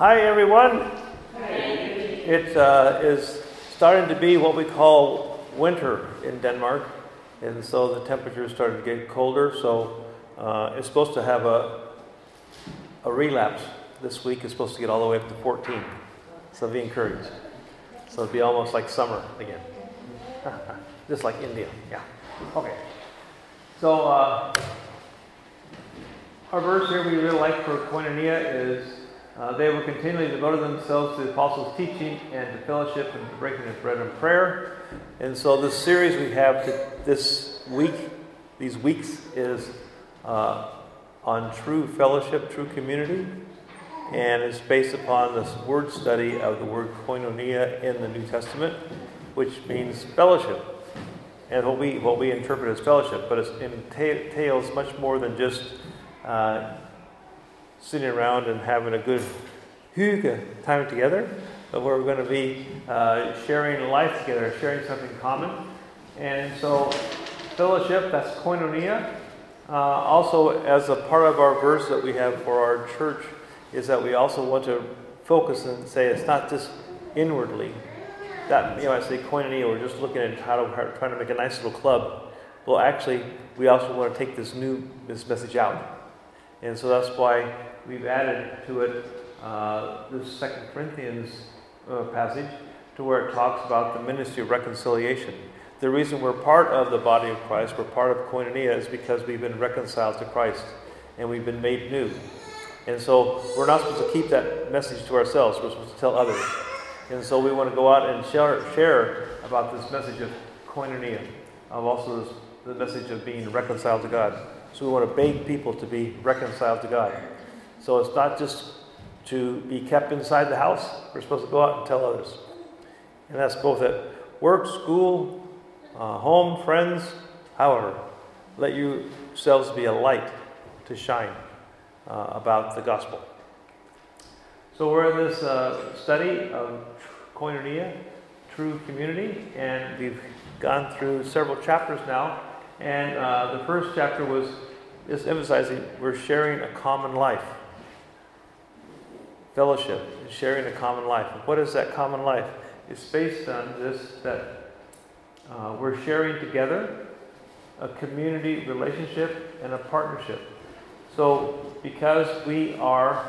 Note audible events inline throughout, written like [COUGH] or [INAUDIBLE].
Hi, everyone. It uh, is starting to be what we call winter in Denmark, and so the temperature is starting to get colder. So uh, it's supposed to have a a relapse this week. It's supposed to get all the way up to 14. So be encouraged. So it'll be almost like summer again, [LAUGHS] just like India. Yeah. Okay. So uh, our verse here we really like for koinonia is uh, they were continually devoted themselves to the apostles' teaching and to fellowship and to breaking of bread and prayer. And so this series we have this week, these weeks, is uh, on true fellowship, true community, and it's based upon this word study of the word koinonia in the New Testament, which means fellowship. And what we, what we interpret as fellowship, but it entails much more than just uh, sitting around and having a good hygge time together, but we're going to be uh, sharing life together, sharing something common. And so, fellowship, that's koinonia. Uh, also, as a part of our verse that we have for our church, is that we also want to focus and say it's not just inwardly. That, you know, I say koinonia, we're just looking at how to, trying to make a nice little club. Well, actually, we also want to take this new this message out. And so that's why we've added to it uh, this Second Corinthians uh, passage to where it talks about the ministry of reconciliation. The reason we're part of the body of Christ, we're part of koinonia, is because we've been reconciled to Christ and we've been made new. And so we're not supposed to keep that message to ourselves, we're supposed to tell others. And so we want to go out and share, share about this message of koinonia, of also this, the message of being reconciled to God. So we want to beg people to be reconciled to God. So it's not just to be kept inside the house, we're supposed to go out and tell others. And that's both at work, school, uh, home, friends, however. Let yourselves be a light to shine uh, about the gospel. So we're in this uh, study of koinonia, true community, and we've gone through several chapters now. And uh, the first chapter was just emphasizing we're sharing a common life. Fellowship, and sharing a common life. What is that common life? It's based on this that uh, we're sharing together a community relationship and a partnership. So, because we are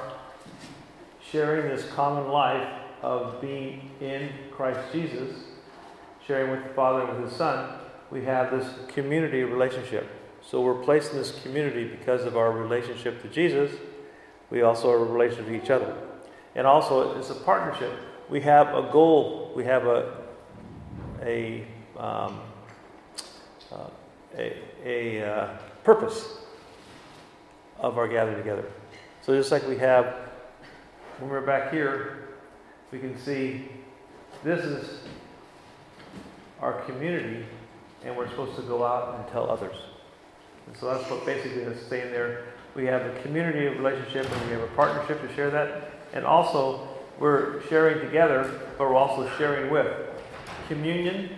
sharing this common life of being in Christ Jesus, sharing with the Father and with His Son, we have this community relationship. So we're placed in this community because of our relationship to Jesus. We also are a relationship to each other. And also, it's a partnership. We have a goal, we have a, a, um, uh, a, a uh, purpose of our gathering together. So, just like we have, when we're back here, we can see this is our community, and we're supposed to go out and tell others. And so that's what basically is saying there. We have a community of relationship and we have a partnership to share that. And also, we're sharing together, but we're also sharing with. Communion,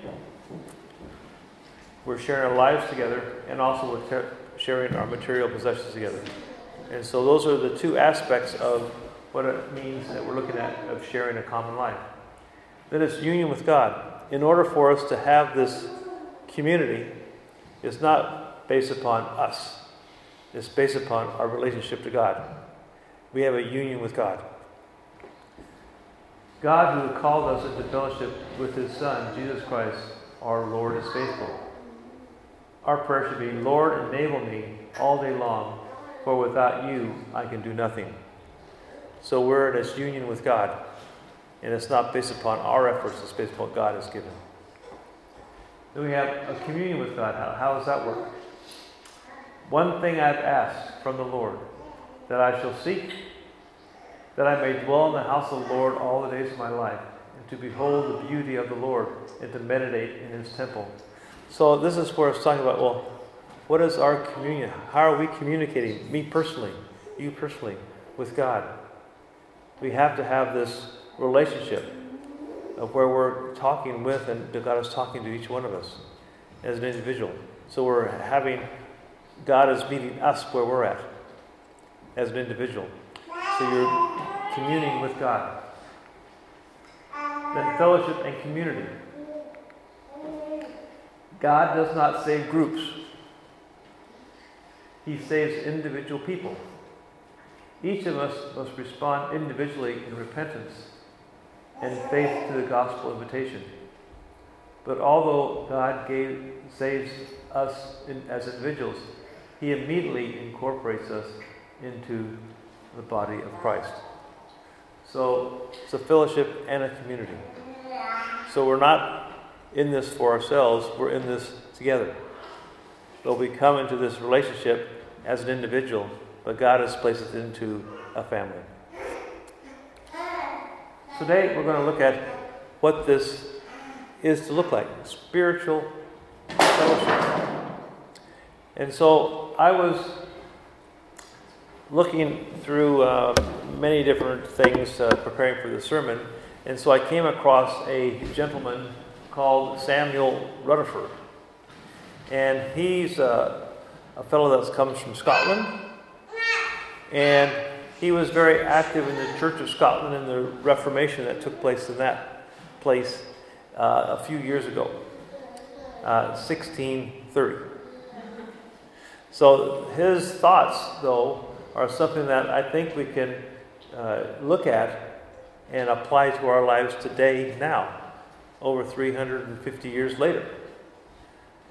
we're sharing our lives together, and also we're ter- sharing our material possessions together. And so, those are the two aspects of what it means that we're looking at of sharing a common life. Then it's union with God. In order for us to have this community, it's not based upon us. It's based upon our relationship to God. We have a union with God. God, who called us into fellowship with His Son, Jesus Christ, our Lord, is faithful. Our prayer should be, Lord, enable me all day long, for without you I can do nothing. So we're in this union with God, and it's not based upon our efforts, it's based upon what God has given. Then we have a communion with God. How, how does that work? One thing I've asked from the Lord, that I shall seek, that I may dwell in the house of the Lord all the days of my life, and to behold the beauty of the Lord, and to meditate in his temple. So this is where it's talking about, well, what is our communion? How are we communicating, me personally, you personally, with God? We have to have this relationship of where we're talking with and God is talking to each one of us as an individual. So we're having God is meeting us where we're at as an individual. So you're communing with God. Then fellowship and community. God does not save groups, He saves individual people. Each of us must respond individually in repentance and faith to the gospel invitation. But although God gave, saves us in, as individuals, He immediately incorporates us into the body of Christ. So it's a fellowship and a community. So we're not in this for ourselves, we're in this together. But we come into this relationship as an individual, but God has placed us into a family. Today we're going to look at what this is to look like spiritual fellowship. And so I was looking through uh, many different things uh, preparing for the sermon, and so I came across a gentleman called Samuel Rutherford. And he's uh, a fellow that comes from Scotland. And he was very active in the Church of Scotland in the Reformation that took place in that place uh, a few years ago, uh, 1630. So his thoughts, though, are something that I think we can uh, look at and apply to our lives today, now, over 350 years later,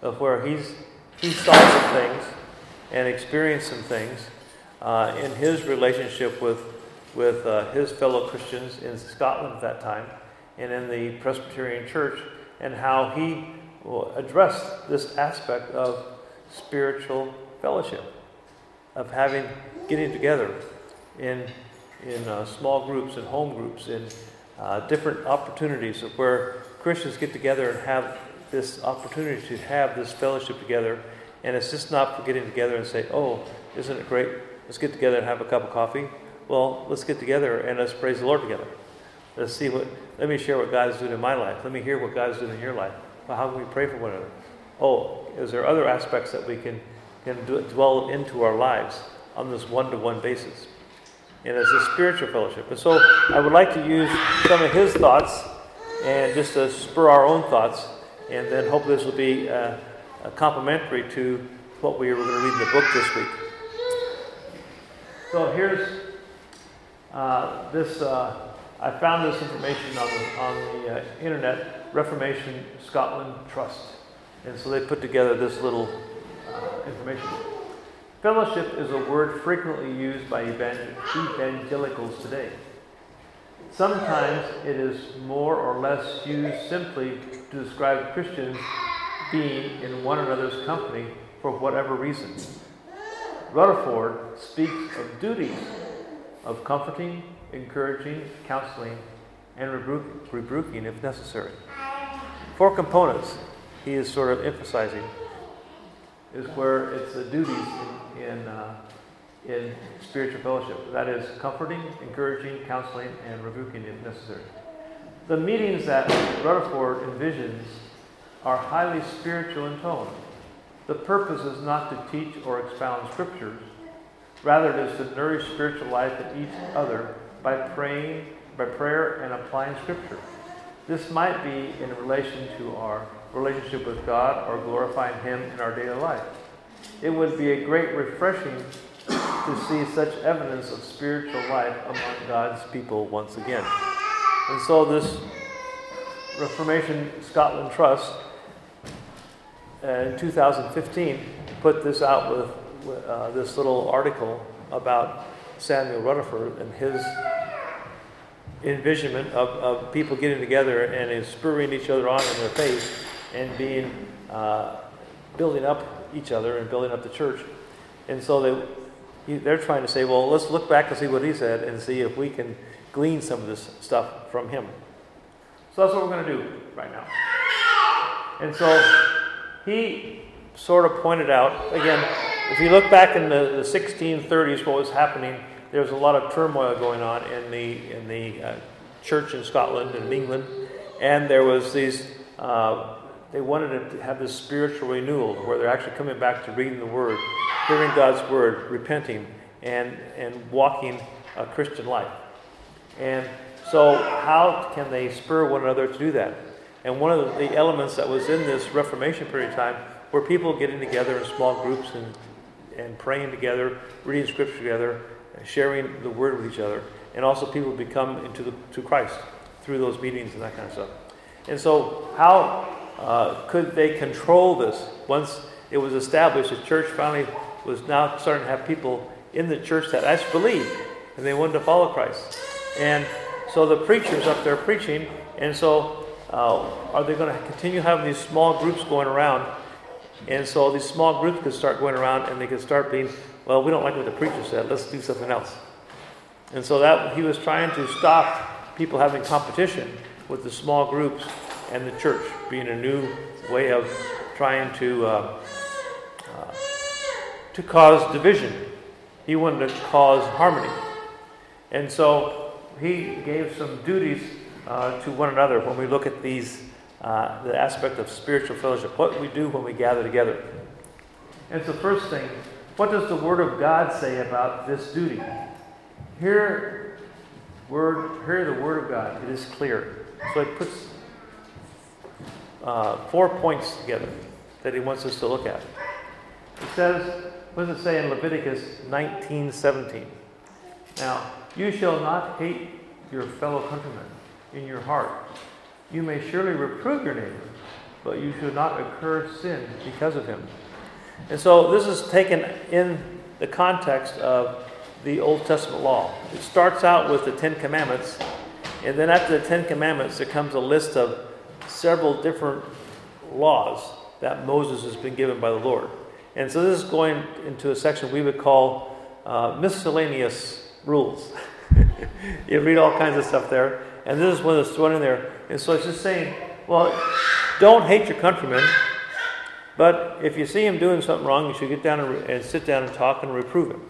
of where he's he saw some things and experienced some things uh, in his relationship with with uh, his fellow Christians in Scotland at that time and in the Presbyterian Church, and how he addressed this aspect of spiritual fellowship, of having getting together in in uh, small groups and home groups in uh, different opportunities of where Christians get together and have this opportunity to have this fellowship together. And it's just not for getting together and say, oh, isn't it great? Let's get together and have a cup of coffee. Well, let's get together and let's praise the Lord together. Let's see what, let me share what God is doing in my life. Let me hear what God is doing in your life. Well, how can we pray for one another? Oh, is there other aspects that we can, can dwell into our lives on this one to one basis? And it's a spiritual fellowship. And so I would like to use some of his thoughts and just to spur our own thoughts. And then hope this will be uh, complementary to what we were going to read in the book this week. So here's uh, this. Uh, I found this information on the, on the uh, internet, Reformation Scotland Trust. And so they put together this little information. Fellowship is a word frequently used by evangelicals today. Sometimes it is more or less used simply to describe Christians being in one another's company for whatever reason. Rutherford speaks of duties of comforting, encouraging, counseling, and rebuking if necessary. Four components he is sort of emphasizing is where it's the duties in, in, uh, in spiritual fellowship. That is comforting, encouraging, counseling, and rebuking if necessary. The meetings that Rutherford envisions are highly spiritual in tone. The purpose is not to teach or expound scriptures, rather, it is to nourish spiritual life in each other by praying, by prayer and applying scripture. This might be in relation to our relationship with God or glorifying Him in our daily life. It would be a great refreshing to see such evidence of spiritual life among God's people once again. And so, this Reformation Scotland Trust uh, in 2015 put this out with uh, this little article about Samuel Rutherford and his envisionment of, of people getting together and spurring each other on in their faith and being uh, building up each other and building up the church. And so they they're trying to say, well, let's look back and see what he said and see if we can glean some of this stuff from him. So that's what we're going to do right now. And so he sort of pointed out again, if you look back in the, the 1630s, what was happening there was a lot of turmoil going on in the in the uh, church in Scotland and in England, and there was these. Uh, they wanted to have this spiritual renewal where they're actually coming back to reading the Word, hearing God's Word, repenting, and and walking a Christian life. And so, how can they spur one another to do that? And one of the elements that was in this Reformation period of time were people getting together in small groups and, and praying together, reading scripture together, sharing the word with each other, and also people become into the, to Christ through those meetings and that kind of stuff. And so, how uh, could they control this once it was established? The church finally was now starting to have people in the church that actually believed and they wanted to follow Christ. And so the preacher's up there preaching, and so uh, are they going to continue having these small groups going around? And so these small groups could start going around and they could start being, well, we don't like what the preacher said, let's do something else. And so that he was trying to stop people having competition with the small groups and the church being a new way of trying to uh, uh, to cause division. He wanted to cause harmony. And so he gave some duties uh, to one another when we look at these, uh, the aspect of spiritual fellowship, what we do when we gather together. And so, first thing, what does the Word of God say about this duty? Here, word, hear the Word of God. It is clear. So it puts uh, four points together that he wants us to look at. He says, what does it say in Leviticus 19 17? Now, you shall not hate your fellow countrymen in your heart. You may surely reprove your neighbor, but you should not incur sin because of him. And so this is taken in the context of the Old Testament law. It starts out with the Ten Commandments, and then after the Ten Commandments, there comes a list of several different laws that Moses has been given by the Lord. And so this is going into a section we would call uh, miscellaneous rules. [LAUGHS] you read all kinds of stuff there, and this is one that's thrown in there. And so it's just saying, well, don't hate your countrymen, but if you see him doing something wrong, you should get down and, and sit down and talk and reprove him.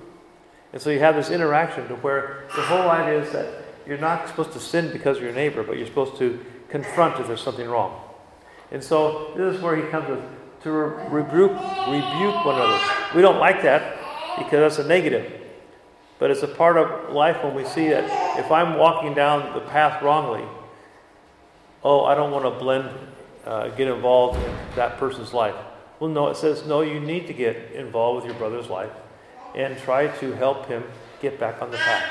And so you have this interaction to where the whole idea is that you're not supposed to sin because of your neighbor, but you're supposed to confront if there's something wrong. And so this is where he comes with to rebuke, rebuke one another. We don't like that because that's a negative. But it's a part of life when we see that if I'm walking down the path wrongly, oh, I don't want to blend, uh, get involved in that person's life. Well, no, it says, no, you need to get involved with your brother's life and try to help him get back on the path.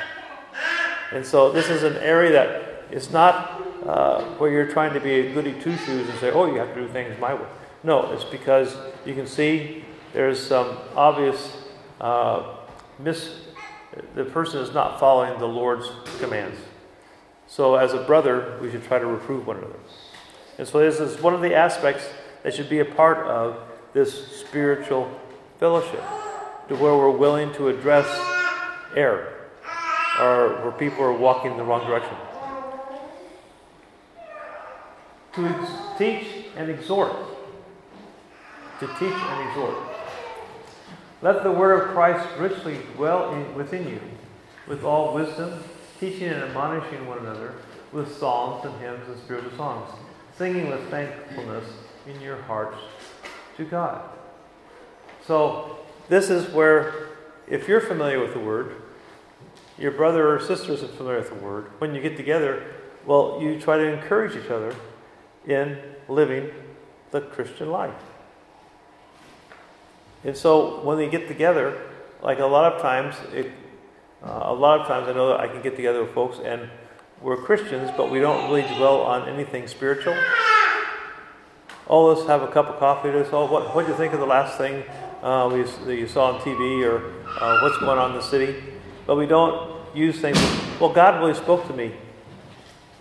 And so this is an area that it's not uh, where you're trying to be a goody two shoes and say, oh, you have to do things my way. No, it's because you can see there's some obvious uh, mis. The person is not following the Lord's commands. So, as a brother, we should try to reprove one another. And so, this is one of the aspects that should be a part of this spiritual fellowship, to where we're willing to address error or where people are walking in the wrong direction. To teach and exhort to teach and exhort. Let the word of Christ richly dwell in, within you, with all wisdom, teaching and admonishing one another with psalms and hymns and spiritual songs, singing with thankfulness in your hearts to God. So, this is where, if you're familiar with the word, your brother or sister is familiar with the word, when you get together, well, you try to encourage each other in living the Christian life. And so when they get together, like a lot of times, it, uh, a lot of times I know that I can get together with folks and we're Christians, but we don't really dwell on anything spiritual. Oh, let's have a cup of coffee. This, oh, what what do you think of the last thing uh, we, that you saw on TV or uh, what's going on in the city? But we don't use things. Well, God really spoke to me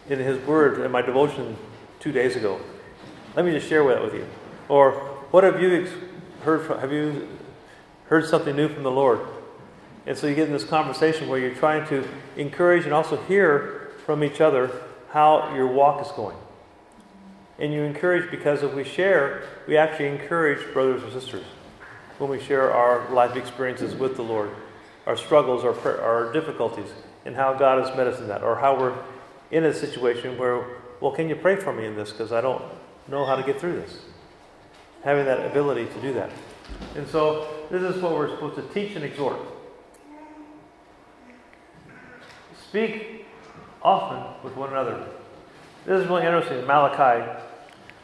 in His Word in my devotion two days ago. Let me just share that with you. Or what have you heard from, have you heard something new from the Lord? And so you get in this conversation where you're trying to encourage and also hear from each other how your walk is going. And you encourage because if we share, we actually encourage brothers and sisters when we share our life experiences with the Lord, our struggles, our, our difficulties, and how God has met us in that, or how we're in a situation where, well, can you pray for me in this because I don't know how to get through this? having that ability to do that. And so, this is what we're supposed to teach and exhort. Speak often with one another. This is really interesting. Malachi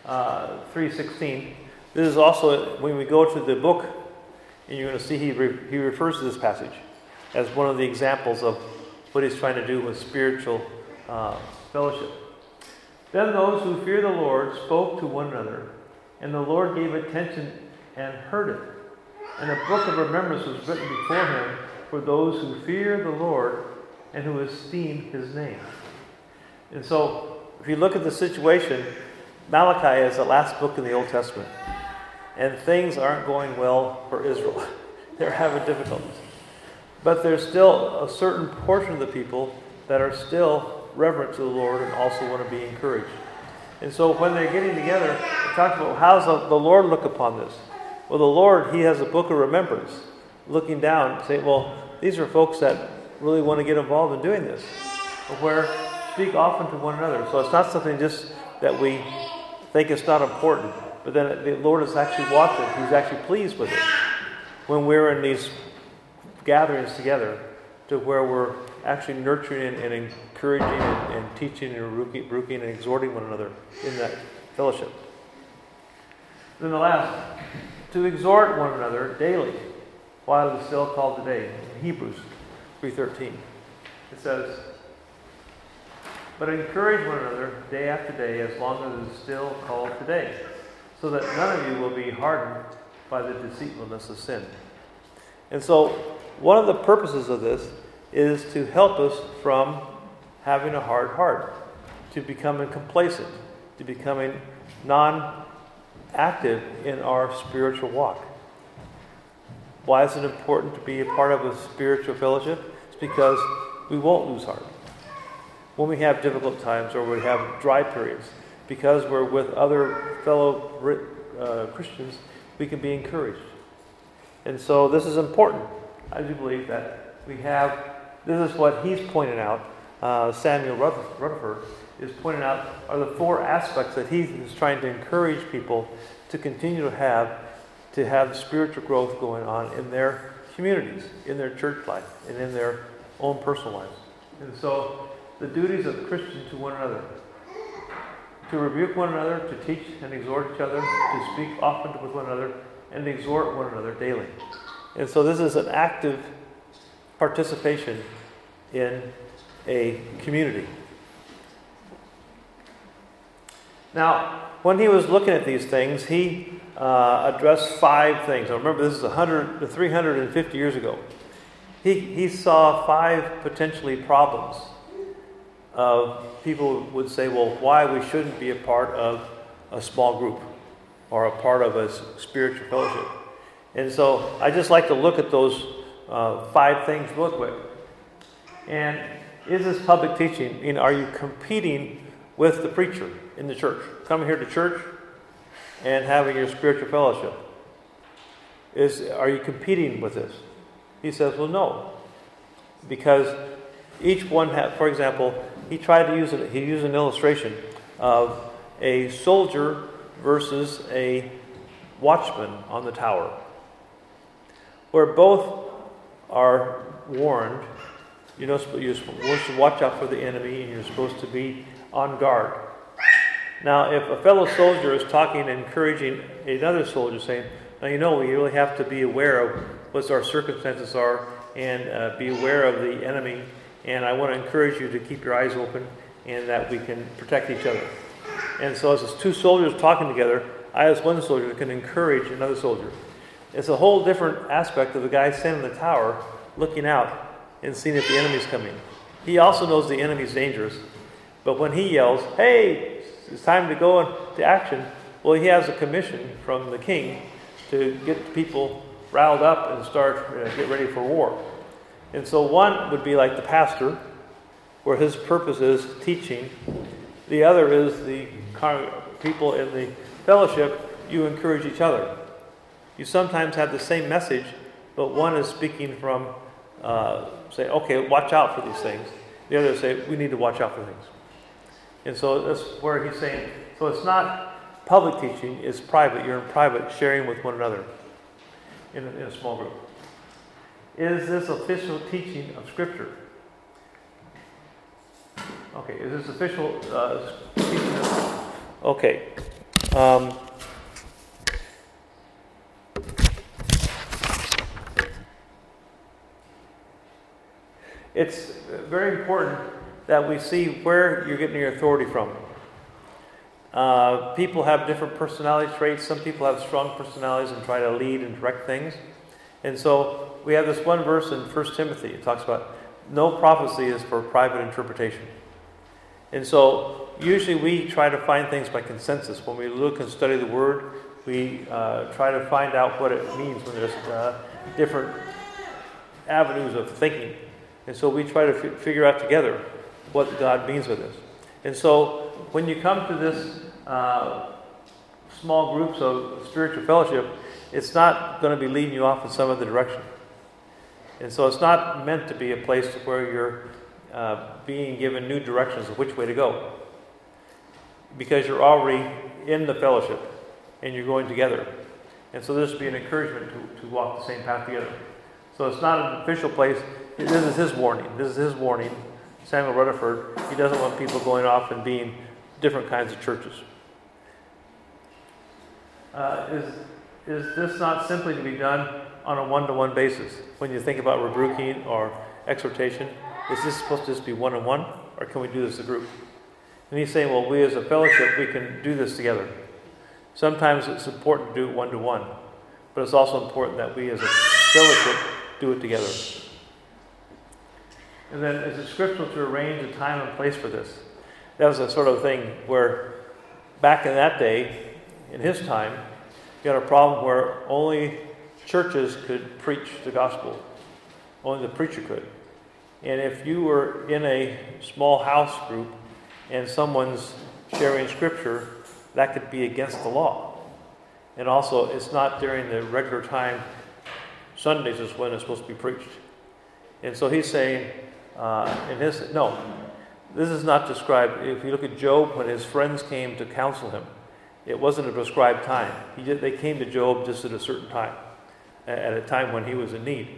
uh, 3.16. This is also, when we go to the book, and you're going to see he, re- he refers to this passage as one of the examples of what he's trying to do with spiritual uh, fellowship. Then those who fear the Lord spoke to one another, and the Lord gave attention and heard it. And a book of remembrance was written before him for those who fear the Lord and who esteem his name. And so, if you look at the situation, Malachi is the last book in the Old Testament. And things aren't going well for Israel. [LAUGHS] They're having difficulties. But there's still a certain portion of the people that are still reverent to the Lord and also want to be encouraged. And so when they're getting together, talk about how does the Lord look upon this? Well, the Lord, He has a book of remembrance, looking down, saying, well, these are folks that really want to get involved in doing this, where speak often to one another. So it's not something just that we think it's not important, but then the Lord is actually watching. He's actually pleased with it when we're in these gatherings together to where we're actually nurturing and, and encouraging and, and, teaching and rebuking and exhorting one another in that fellowship. Then the last, to exhort one another daily while it is still called today. In Hebrews 3.13. It says, But encourage one another day after day as long as it is still called today, so that none of you will be hardened by the deceitfulness of sin. And so, one of the purposes of this is to help us from having a hard heart, to becoming complacent, to becoming non active in our spiritual walk. Why is it important to be a part of a spiritual fellowship? It's because we won't lose heart. When we have difficult times or we have dry periods, because we're with other fellow uh, Christians, we can be encouraged. And so this is important. I do believe that we have, this is what he's pointing out, uh, Samuel Rutherford is pointing out, are the four aspects that he is trying to encourage people to continue to have to have spiritual growth going on in their communities, in their church life, and in their own personal lives. And so, the duties of the Christian to one another to rebuke one another, to teach and exhort each other, to speak often with one another, and exhort one another daily. And so, this is an active participation in a community. Now, when he was looking at these things, he uh, addressed five things. Now remember, this is 100 350 years ago. He, he saw five potentially problems of people would say, well, why we shouldn't be a part of a small group or a part of a spiritual fellowship. And so I just like to look at those uh, five things real quick. And is this public teaching? Know, are you competing with the preacher in the church? Coming here to church, and having your spiritual fellowship. Is, are you competing with this? He says, well, no. Because each one had, for example, he tried to use it, he used an illustration of a soldier versus a watchman on the tower, where both are warned. You know, you're supposed to watch out for the enemy and you're supposed to be on guard. Now, if a fellow soldier is talking and encouraging another soldier, saying, Now, you know, we really have to be aware of what our circumstances are and uh, be aware of the enemy, and I want to encourage you to keep your eyes open and that we can protect each other. And so, as two soldiers talking together, I, as one soldier, can encourage another soldier. It's a whole different aspect of the guy standing in the tower looking out and seeing if the enemy's coming. He also knows the enemy's dangerous, but when he yells, Hey, it's time to go into action. Well, he has a commission from the king to get people riled up and start uh, get ready for war. And so one would be like the pastor, where his purpose is teaching. The other is the people in the fellowship. You encourage each other. You sometimes have the same message, but one is speaking from, uh, say, okay, watch out for these things. The other say, we need to watch out for things. And so that's where he's saying, so it's not public teaching, it's private. You're in private, sharing with one another in a, in a small group. Is this official teaching of Scripture? Okay, is this official? Uh, okay. Um, it's very important that we see where you're getting your authority from. Uh, people have different personality traits. Some people have strong personalities and try to lead and direct things. And so we have this one verse in 1 Timothy. It talks about no prophecy is for private interpretation. And so usually we try to find things by consensus. When we look and study the Word, we uh, try to find out what it means when there's uh, different avenues of thinking. And so we try to f- figure out together what God means with this. And so when you come to this uh, small groups of spiritual fellowship, it's not going to be leading you off in some other direction. And so it's not meant to be a place where you're uh, being given new directions of which way to go. Because you're already in the fellowship and you're going together. And so this would be an encouragement to, to walk the same path together. So it's not an official place. This is his warning. This is his warning. Samuel Rutherford, he doesn't want people going off and being different kinds of churches. Uh, is, is this not simply to be done on a one to one basis? When you think about rebuking or exhortation, is this supposed to just be one on one, or can we do this as a group? And he's saying, well, we as a fellowship, we can do this together. Sometimes it's important to do it one to one, but it's also important that we as a fellowship do it together. And then, is it scriptural to arrange a time and place for this? That was a sort of thing where, back in that day, in his time, you had a problem where only churches could preach the gospel. Only the preacher could. And if you were in a small house group and someone's sharing scripture, that could be against the law. And also, it's not during the regular time. Sundays is when it's supposed to be preached. And so he's saying, uh, in his, no, this is not described. If you look at Job, when his friends came to counsel him, it wasn't a prescribed time. Did, they came to Job just at a certain time, at a time when he was in need.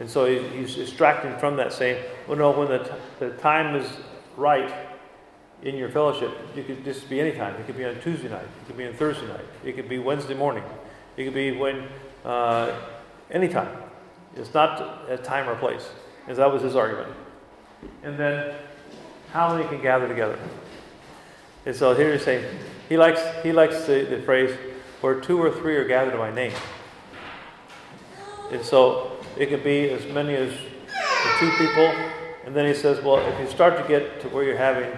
And so he, he's extracting from that, saying, well, no, when the, t- the time is right in your fellowship, you could just be any time. It could be on Tuesday night, it could be on Thursday night, it could be Wednesday morning, it could be when, uh, anytime. It's not a time or place. And that was his argument. And then, how many can gather together? And so here he's saying, he likes, he likes the, the phrase, where two or three are gathered in my name. And so it could be as many as two people. And then he says, well, if you start to get to where you're having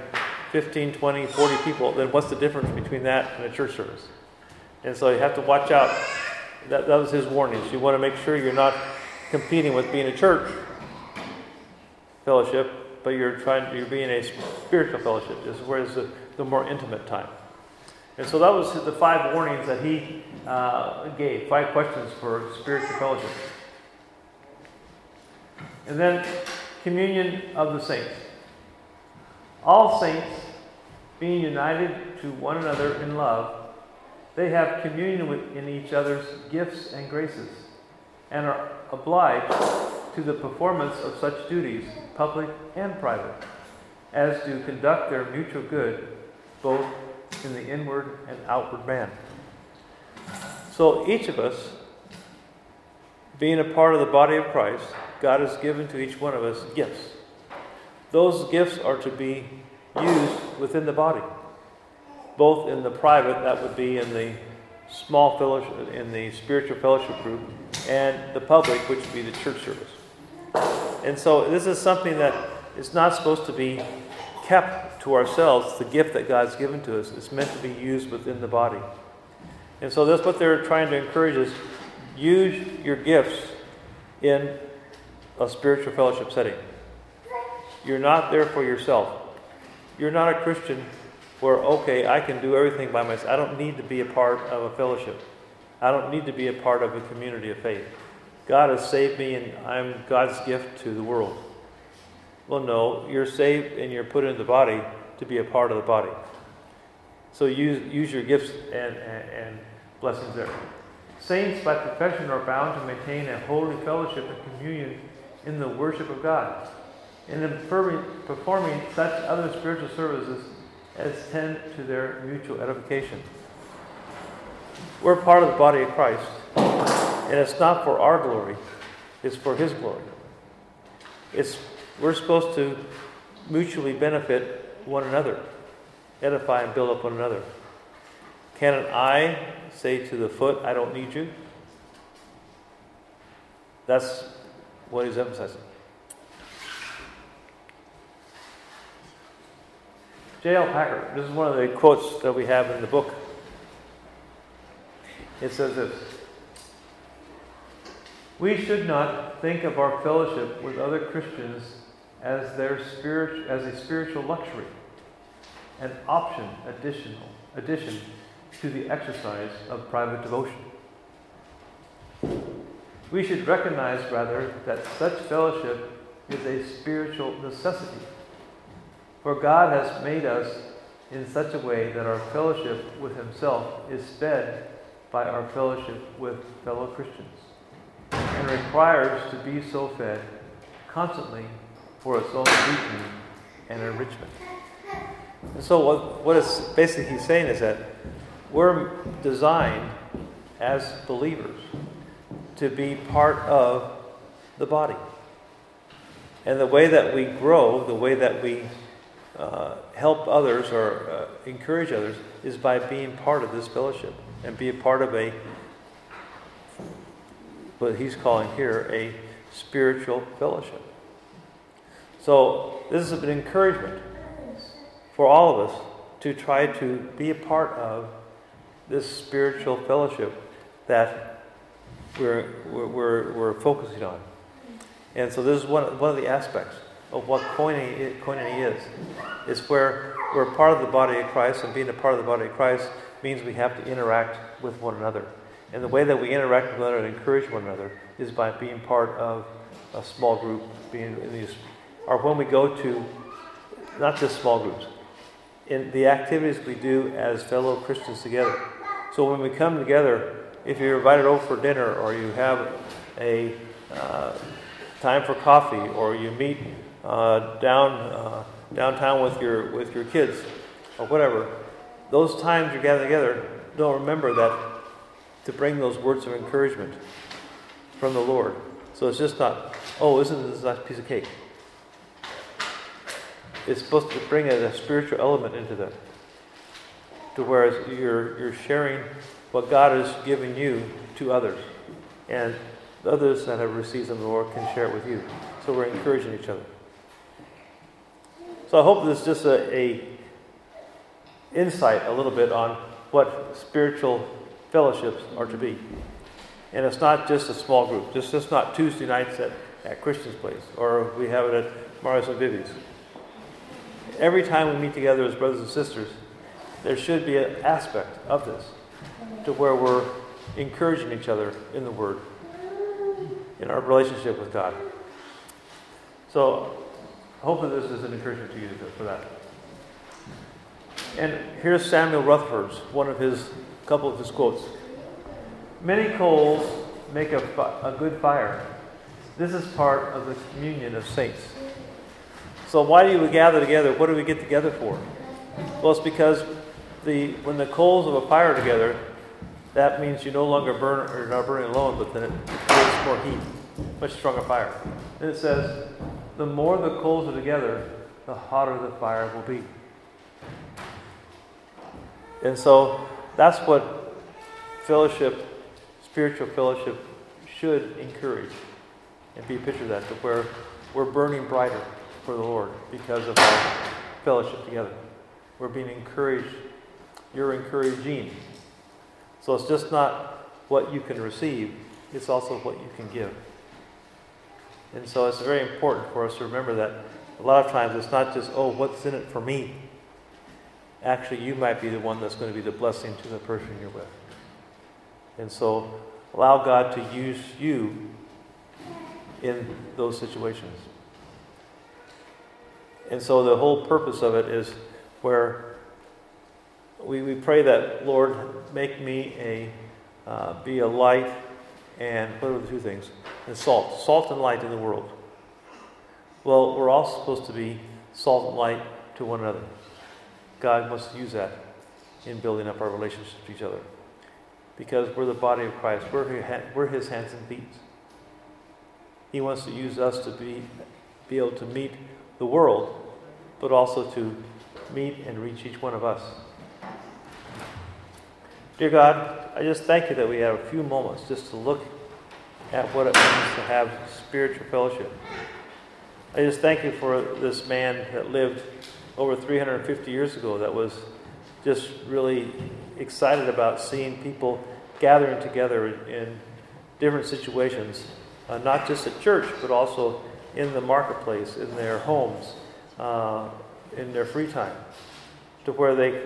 15, 20, 40 people, then what's the difference between that and a church service? And so you have to watch out. That, that was his warnings. You want to make sure you're not competing with being a church fellowship, but you're trying you're being a spiritual fellowship. This is where it's the, the more intimate time. And so that was the five warnings that he uh, gave, five questions for spiritual fellowship. And then communion of the saints. All saints, being united to one another in love, they have communion in each other's gifts and graces, and are obliged to the performance of such duties, public and private, as to conduct their mutual good, both in the inward and outward man. So each of us, being a part of the body of Christ, God has given to each one of us gifts. Those gifts are to be used within the body, both in the private, that would be in the small fellowship, in the spiritual fellowship group, and the public, which would be the church service. And so this is something that is not supposed to be kept to ourselves. The gift that God's given to us is meant to be used within the body. And so that's what they're trying to encourage is use your gifts in a spiritual fellowship setting. You're not there for yourself. You're not a Christian where, okay, I can do everything by myself. I don't need to be a part of a fellowship. I don't need to be a part of a community of faith. God has saved me and I'm God's gift to the world. Well, no, you're saved and you're put in the body to be a part of the body. So use, use your gifts and, and, and blessings there. Saints, by profession, are bound to maintain a holy fellowship and communion in the worship of God. and in performing such other spiritual services as tend to their mutual edification. We're part of the body of Christ, and it's not for our glory, it's for His glory. It's, we're supposed to mutually benefit one another, edify and build up one another. Can an eye say to the foot, I don't need you? That's what he's emphasizing. J.I. Packer, this is one of the quotes that we have in the book. It says this We should not think of our fellowship with other Christians as, their spirit, as a spiritual luxury, an option, additional, addition to the exercise of private devotion. We should recognize, rather, that such fellowship is a spiritual necessity for God has made us in such a way that our fellowship with Himself is fed by our fellowship with fellow Christians and requires to be so fed constantly for its own deepening and enrichment. And so, what, what is basically he's saying is that we're designed as believers to be part of the body. And the way that we grow, the way that we uh, help others or uh, encourage others is by being part of this fellowship and be a part of a what he's calling here a spiritual fellowship. So this is an encouragement for all of us to try to be a part of this spiritual fellowship that we're, we're, we're focusing on. And so this is one, one of the aspects of what koinonia is. It's where we're part of the body of Christ, and being a part of the body of Christ means we have to interact with one another. And the way that we interact with one another and encourage one another is by being part of a small group, being in these, or when we go to not just small groups, in the activities we do as fellow Christians together. So when we come together, if you're invited over for dinner, or you have a uh, time for coffee, or you meet uh, down uh, downtown with your with your kids or whatever, those times you're gather together, don't remember that to bring those words of encouragement from the Lord. So it's just not, oh, isn't this a nice piece of cake? It's supposed to bring a, a spiritual element into that. To whereas you're you're sharing what God has given you to others. And others that have received from the Lord can share it with you. So we're encouraging each other. So I hope this is just a, a insight a little bit on what spiritual fellowships are to be. And it's not just a small group. Just just not Tuesday nights at, at Christian's place or we have it at Marius and Vivi's. Every time we meet together as brothers and sisters, there should be an aspect of this to where we're encouraging each other in the Word, in our relationship with God. So hopefully this is an encouragement to you for that. And here's Samuel Rutherford's, one of his, couple of his quotes. Many coals make a, a good fire. This is part of the communion of saints. So why do we gather together? What do we get together for? Well, it's because the when the coals of a fire together, that means you no longer burn or not burning alone, but then it creates more heat, much stronger fire. And it says, the more the coals are together, the hotter the fire will be. And so that's what fellowship, spiritual fellowship, should encourage and be a picture of that, to where we're burning brighter for the Lord because of our fellowship together. We're being encouraged. You're encouraging. So it's just not what you can receive, it's also what you can give. And so it's very important for us to remember that a lot of times it's not just, oh, what's in it for me? Actually, you might be the one that's going to be the blessing to the person you're with. And so allow God to use you in those situations. And so the whole purpose of it is where we, we pray that, Lord, make me a, uh, be a light and what are the two things? And salt. Salt and light in the world. Well, we're all supposed to be salt and light to one another. God to use that in building up our relationships to each other. Because we're the body of Christ, we're, we're his hands and feet. He wants to use us to be, be able to meet the world, but also to meet and reach each one of us. Dear God, I just thank you that we have a few moments just to look at what it means to have spiritual fellowship. I just thank you for this man that lived over 350 years ago that was just really excited about seeing people gathering together in different situations, uh, not just at church, but also in the marketplace, in their homes, uh, in their free time, to where they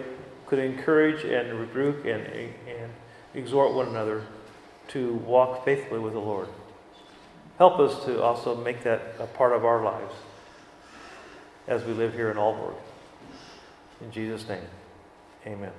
could encourage and rebuke and, and exhort one another to walk faithfully with the Lord. Help us to also make that a part of our lives as we live here in Aalborg. In Jesus' name, amen.